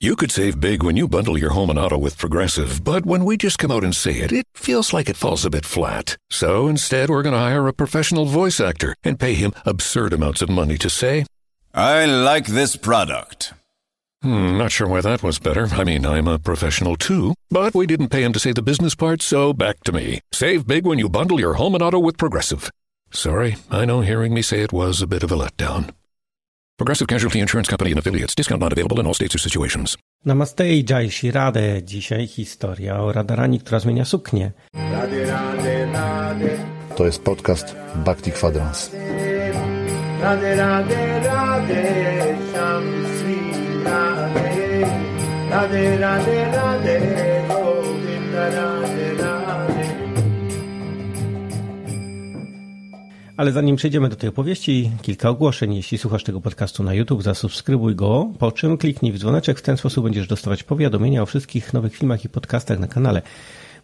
You could save big when you bundle your home and auto with Progressive, but when we just come out and say it, it feels like it falls a bit flat. So instead, we're going to hire a professional voice actor and pay him absurd amounts of money to say, I like this product. Hmm, not sure why that was better. I mean, I'm a professional too, but we didn't pay him to say the business part, so back to me. Save big when you bundle your home and auto with Progressive. Sorry, I know hearing me say it was a bit of a letdown. Progressive Casualty Insurance Company and affiliates. Discount not available in all states or situations. Namaste i Jai Shirade. Dzisiaj historia o Radarani, która zmienia suknię. To jest podcast Bhakti Kwadrans. Radhe Radhe Radhe Sham Sri Radhe Radhe Radhe Radhe Ale zanim przejdziemy do tej opowieści, kilka ogłoszeń. Jeśli słuchasz tego podcastu na YouTube, zasubskrybuj go, po czym kliknij w dzwoneczek. W ten sposób będziesz dostawać powiadomienia o wszystkich nowych filmach i podcastach na kanale.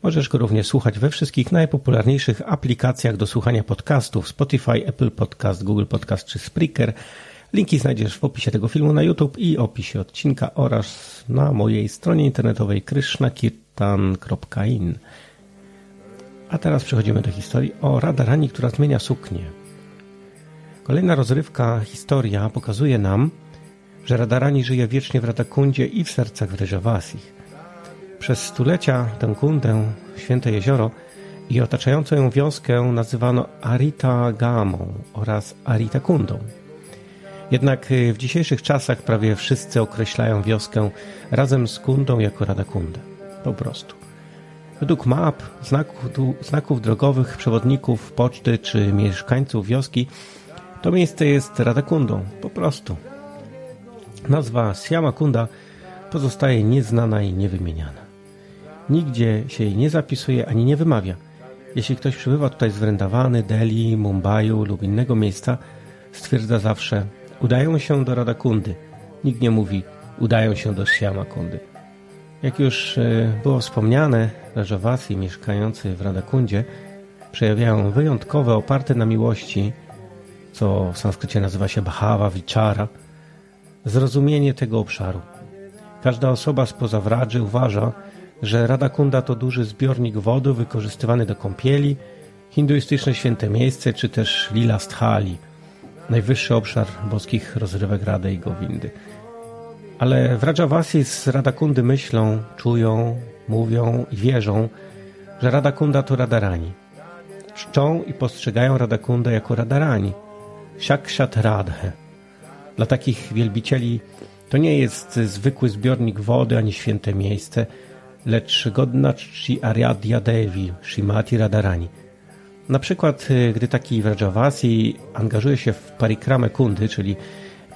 Możesz go również słuchać we wszystkich najpopularniejszych aplikacjach do słuchania podcastów Spotify, Apple Podcast, Google Podcast czy Spreaker. Linki znajdziesz w opisie tego filmu na YouTube i opisie odcinka oraz na mojej stronie internetowej krishnakirtan.in. A teraz przechodzimy do historii o Radarani, która zmienia suknię. Kolejna rozrywka, historia pokazuje nam, że Radarani żyje wiecznie w Radakundzie i w sercach Wreżawasich. Przez stulecia tę kundę, święte jezioro i otaczającą ją wioskę nazywano Arita Gamą oraz Arita Kundą. Jednak y, w dzisiejszych czasach prawie wszyscy określają wioskę razem z kundą jako Radakundę. Po prostu. Według map, znaków, znaków drogowych, przewodników, poczty czy mieszkańców wioski to miejsce jest Radakundą. Po prostu. Nazwa Siamakunda pozostaje nieznana i niewymieniana. Nigdzie się jej nie zapisuje ani nie wymawia. Jeśli ktoś przybywa tutaj z Wrendawany, Delhi, Mumbaiu lub innego miejsca, stwierdza zawsze udają się do Radakundy. Nikt nie mówi udają się do Siamakundy. Jak już e, było wspomniane, Rajawasi mieszkający w Radakundzie przejawiają wyjątkowe, oparte na miłości, co w sanskrycie nazywa się Bhava Vichara, zrozumienie tego obszaru. Każda osoba spoza Wradży uważa, że Radakunda to duży zbiornik wody wykorzystywany do kąpieli, hinduistyczne święte miejsce, czy też Lila Sthali, najwyższy obszar boskich rozrywek Rady i Gowindy. Ale w Rajavasi z Radakundy myślą, czują, mówią i wierzą, że Radakunda to Radarani. Czczą i postrzegają Radakundę jako Radarani. Shakshat Radhe. Dla takich wielbicieli to nie jest zwykły zbiornik wody ani święte miejsce, lecz godna czci Ariadya Devi, Shrimati Radharani. Na przykład, gdy taki Vrajavasi angażuje się w parikramę kundy, czyli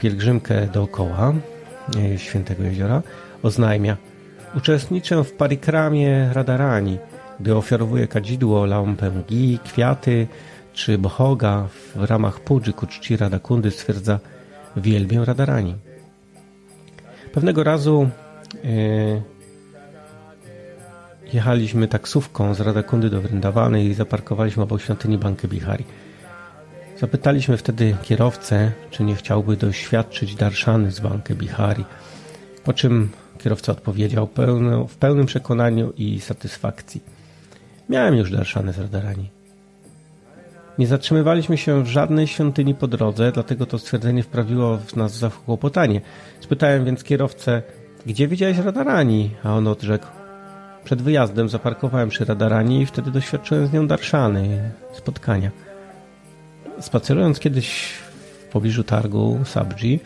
pielgrzymkę dookoła świętego jeziora, oznajmia Uczestniczę w parikramie Radharani, gdy ofiarowuje kadzidło, lampę gi, kwiaty czy bohoga w ramach pudży ku czci Radakundy stwierdza wielbię Radharani. Pewnego razu yy, jechaliśmy taksówką z Radakundy do Vrindavany i zaparkowaliśmy obok świątyni Banky Bihari. Zapytaliśmy wtedy kierowcę, czy nie chciałby doświadczyć darszany z Banky Bihari, po czym kierowca odpowiedział pełno, w pełnym przekonaniu i satysfakcji. Miałem już darszany z Radarani. Nie zatrzymywaliśmy się w żadnej świątyni po drodze, dlatego to stwierdzenie wprawiło w nas zakłopotanie. Spytałem więc kierowcę, gdzie widziałeś Radarani? A on odrzekł, przed wyjazdem zaparkowałem przy Radarani i wtedy doświadczyłem z nią darszany, spotkania. Spacerując kiedyś w pobliżu targu Sabji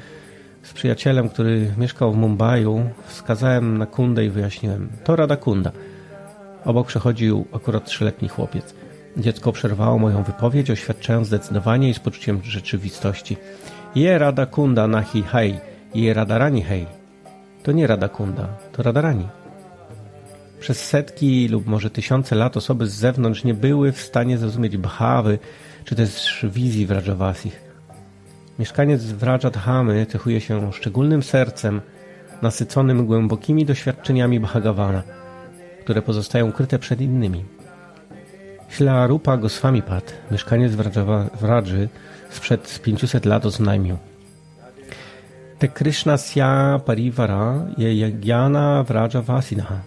z przyjacielem, który mieszkał w Mumbaiu, wskazałem na kundę i wyjaśniłem, to Rada Kunda. Obok przechodził akurat trzyletni chłopiec. Dziecko przerwało moją wypowiedź, oświadczając zdecydowanie i z poczuciem rzeczywistości. Je Rada Kunda nahi hej, je Radarani hej. To nie Rada Kunda, to Radarani. Przez setki lub może tysiące lat osoby z zewnątrz nie były w stanie zrozumieć bhawy czy też wizji Vrajavasich. Mieszkaniec Vrajadhamy cechuje się szczególnym sercem, nasyconym głębokimi doświadczeniami Bhagavana, które pozostają ukryte przed innymi. Śla Rupa Goswamipad, mieszkaniec Vradży, sprzed 500 lat oznajmił. Te Krishna Sya Parivara je Yagyana Vrajavasina.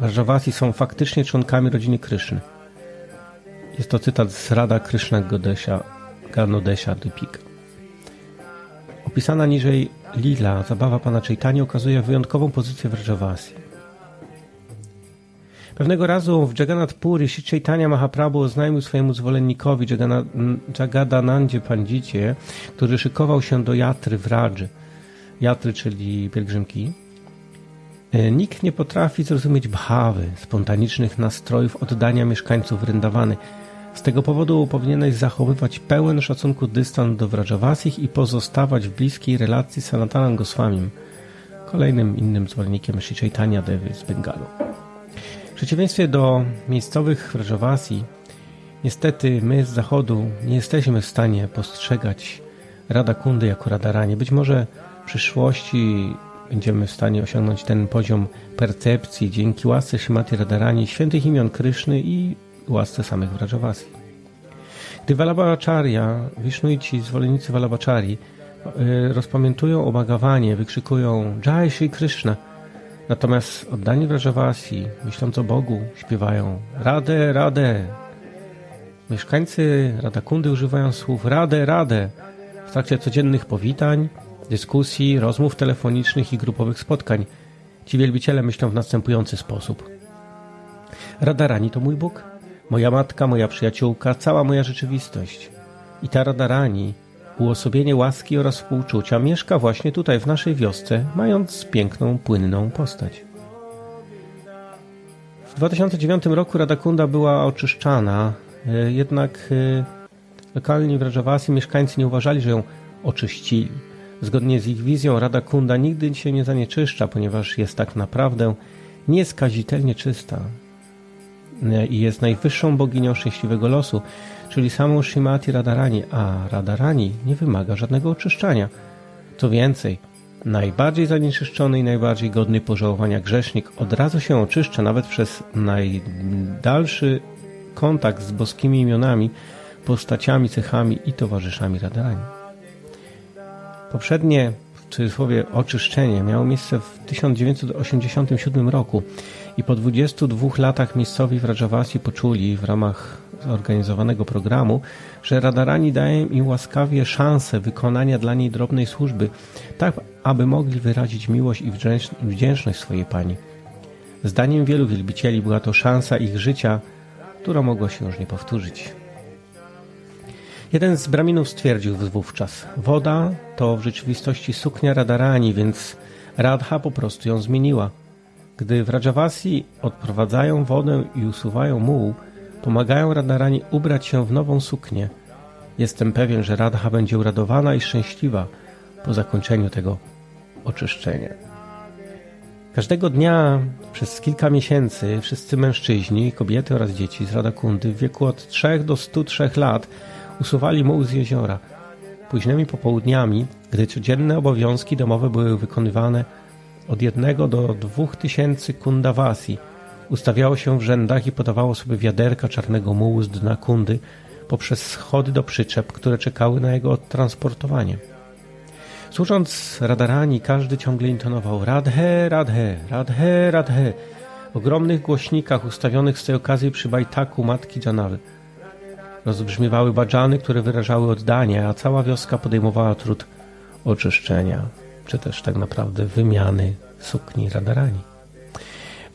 Vrajavasi są faktycznie członkami rodziny Kryszny. Jest to cytat z Rada Krishna Godesha, Ganodesha Dipika. Opisana niżej Lila, zabawa pana Chaitanya, okazuje wyjątkową pozycję Vrajavasi. Pewnego razu w Jagannath Puri Sri Chaitanya Mahaprabhu oznajmił swojemu zwolennikowi Jagadanandzie Pandzicie, który szykował się do Jatry w Radży. Jatry, czyli pielgrzymki. E, nikt nie potrafi zrozumieć bhawy, spontanicznych nastrojów oddania mieszkańców Rindawany. Z tego powodu powinieneś zachowywać pełen szacunku dystans do Vrajavasich i pozostawać w bliskiej relacji z Sanatanem Goswamim, kolejnym innym zwolennikiem Sri Chaitanya Devi z Bengalu. W przeciwieństwie do miejscowych Vrajavasi, niestety my z zachodu nie jesteśmy w stanie postrzegać Rada Kundy jako Radaranie. Być może w przyszłości będziemy w stanie osiągnąć ten poziom percepcji dzięki łasce Shimati Radarani, świętych imion Kryszny i łasce samych Vrajavasi. Gdy Vallabhacharya, Vishnu i ci zwolennicy Vallabhachari y, rozpamiętują omagawanie, wykrzykują Jai Shri Krishna, natomiast oddani Vrajavasi, myśląc o Bogu, śpiewają Radę, Radę. Mieszkańcy Radakundy używają słów Radę, Radę w trakcie codziennych powitań, dyskusji, rozmów telefonicznych i grupowych spotkań. Ci wielbiciele myślą w następujący sposób. Radarani to mój Bóg, moja matka, moja przyjaciółka, cała moja rzeczywistość. I ta Radarani, uosobienie łaski oraz współczucia, mieszka właśnie tutaj w naszej wiosce, mając piękną, płynną postać. W 2009 roku Radakunda była oczyszczana, e, jednak e, lokalni Wrażawasi mieszkańcy nie uważali, że ją oczyścili. Zgodnie z ich wizją Rada Kunda nigdy się nie zanieczyszcza, ponieważ jest tak naprawdę nieskazitelnie czysta i jest najwyższą boginią szczęśliwego losu, czyli samą Shimati Radharani, a Radharani nie wymaga żadnego oczyszczania. Co więcej, najbardziej zanieczyszczony i najbardziej godny pożałowania grzesznik od razu się oczyszcza nawet przez najdalszy kontakt z boskimi imionami, postaciami, cechami i towarzyszami Radharani. Poprzednie, cudzysłowie, oczyszczenie miało miejsce w 1987 roku i po 22 latach miejscowi w Rajawasi poczuli w ramach zorganizowanego programu, że radarani dają im łaskawie szansę wykonania dla niej drobnej służby, tak aby mogli wyrazić miłość i wdzięczność swojej Pani. Zdaniem wielu wielbicieli była to szansa ich życia, która mogła się już nie powtórzyć. Jeden z braminów stwierdził wówczas, woda to w rzeczywistości suknia Radarani, więc Radha po prostu ją zmieniła. Gdy w Rajavasi odprowadzają wodę i usuwają muł, pomagają Radarani ubrać się w nową suknię. Jestem pewien, że Radha będzie uradowana i szczęśliwa po zakończeniu tego oczyszczenia. Każdego dnia przez kilka miesięcy wszyscy mężczyźni, kobiety oraz dzieci z Radakundy w wieku od 3 do 103 lat usuwali muł z jeziora. Późnymi popołudniami, gdy codzienne obowiązki domowe były wykonywane od jednego do dwóch tysięcy kundawasi, ustawiało się w rzędach i podawało sobie wiaderka czarnego mułu z dna kundy poprzez schody do przyczep, które czekały na jego odtransportowanie. Służąc radarani, każdy ciągle intonował Radhe, Radhe, Radhe, Radhe w ogromnych głośnikach ustawionych z tej okazji przy bajtaku matki Janawy. Rozbrzmiewały badżany, które wyrażały oddanie, a cała wioska podejmowała trud oczyszczenia, czy też tak naprawdę wymiany sukni radarani.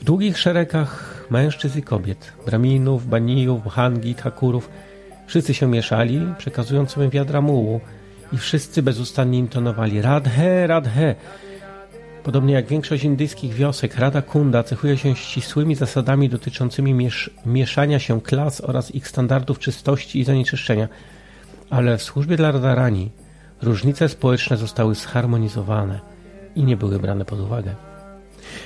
W długich szeregach mężczyzn i kobiet, braminów, banijów, bhangi, thakurów, wszyscy się mieszali, przekazując sobie wiadra mułu i wszyscy bezustannie intonowali Radhe, Radhe, Podobnie jak większość indyjskich wiosek, Rada Kunda cechuje się ścisłymi zasadami dotyczącymi miesz mieszania się klas oraz ich standardów czystości i zanieczyszczenia, ale w służbie dla Radarani różnice społeczne zostały zharmonizowane i nie były brane pod uwagę.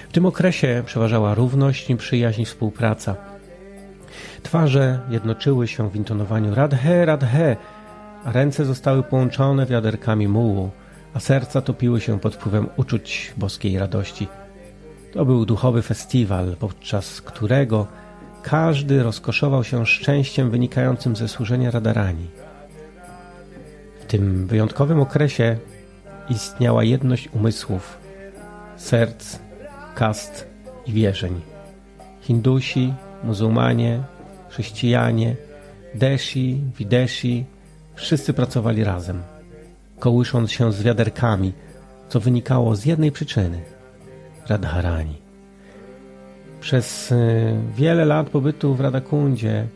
W tym okresie przeważała równość, przyjaźń i współpraca. Twarze jednoczyły się w intonowaniu Radhe, Radhe, a ręce zostały połączone wiaderkami mułu, a serca topiły się pod wpływem uczuć boskiej radości. To był duchowy festiwal, podczas którego każdy rozkoszował się szczęściem wynikającym ze służenia Radarani. W tym wyjątkowym okresie istniała jedność umysłów, serc, kast i wierzeń. Hindusi, muzułmanie, chrześcijanie, deshi, wideshi, wszyscy pracowali razem, kołysząc się z wiaderkami, co wynikało z jednej przyczyny Radharani. Przez y, wiele lat pobytu w Radakundzie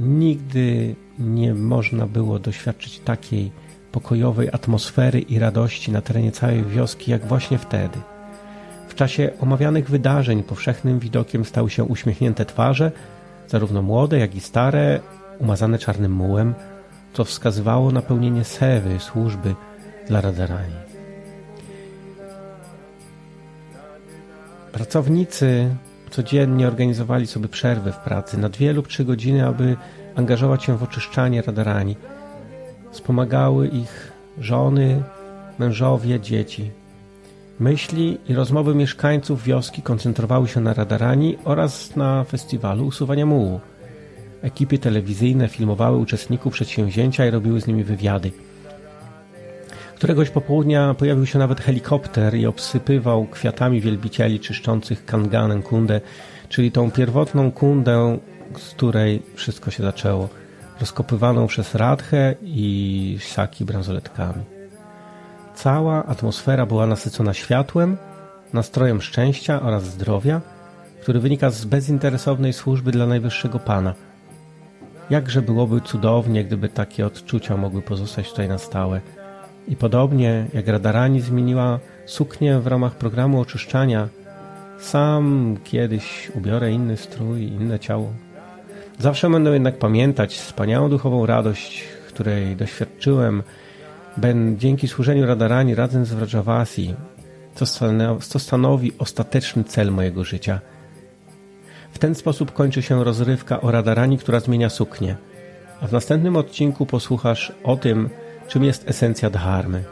nigdy nie można było doświadczyć takiej pokojowej atmosfery i radości na terenie całej wioski, jak właśnie wtedy. W czasie omawianych wydarzeń powszechnym widokiem stały się uśmiechnięte twarze, zarówno młode, jak i stare, umazane czarnym mułem, co wskazywało na pełnienie sewy służby dla Radarani. Pracownicy codziennie organizowali sobie przerwy w pracy na dwie lub trzy godziny, aby angażować się w oczyszczanie Radarani. Wspomagały ich żony, mężowie, dzieci. Myśli i rozmowy mieszkańców wioski koncentrowały się na Radarani oraz na festiwalu usuwania mułu. Ekipy telewizyjne filmowały uczestników przedsięwzięcia i robiły z nimi wywiady. Któregoś popołudnia pojawił się nawet helikopter i obsypywał kwiatami wielbicieli czyszczących kanganem kundę, czyli tą pierwotną kundę, z której wszystko się zaczęło, rozkopywaną przez Radhę i Saki bransoletkami. Cała atmosfera była nasycona światłem, nastrojem szczęścia oraz zdrowia, który wynika z bezinteresownej służby dla Najwyższego Pana. Jakże byłoby cudownie, gdyby takie odczucia mogły pozostać tutaj na stałe. I podobnie jak Radarani zmieniła suknię w ramach programu oczyszczania, sam kiedyś ubiorę inny strój, inne ciało. Zawsze będę jednak pamiętać wspaniałą duchową radość, której doświadczyłem ben dzięki służeniu Radarani razem z Vrajavasi, co, stanowi ostateczny cel mojego życia. W ten sposób kończy się rozrywka o Radarani, która zmienia suknię. A w następnym odcinku posłuchasz o tym, czym jest esencja dharmy.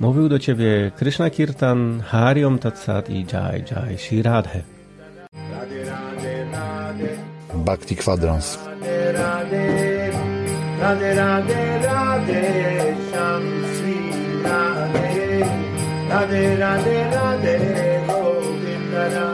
Mówił do ciebie Krishna Kirtan, Hariom Tatsat i Jai Jai Shri Radhe. Bhakti Kwadrans. Radhe Radhe Radhe Sham Sri Radhe Radhe Radhe Radhe Govinda Radhe Radhe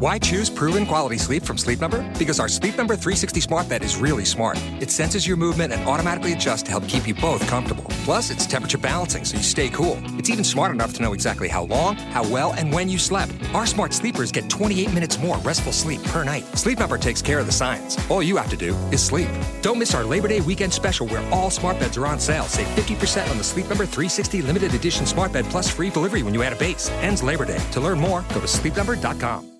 Why choose proven quality sleep from Sleep Number? Because our Sleep Number 360 smart bed is really smart. It senses your movement and automatically adjusts to help keep you both comfortable. Plus, it's temperature balancing so you stay cool. It's even smart enough to know exactly how long, how well, and when you slept. Our smart sleepers get 28 minutes more restful sleep per night. Sleep Number takes care of the science. All you have to do is sleep. Don't miss our Labor Day weekend special where all smart beds are on sale. Save 50% on the Sleep Number 360 limited edition smart bed plus free delivery when you add a base. Ends Labor Day. To learn more, go to sleepnumber.com.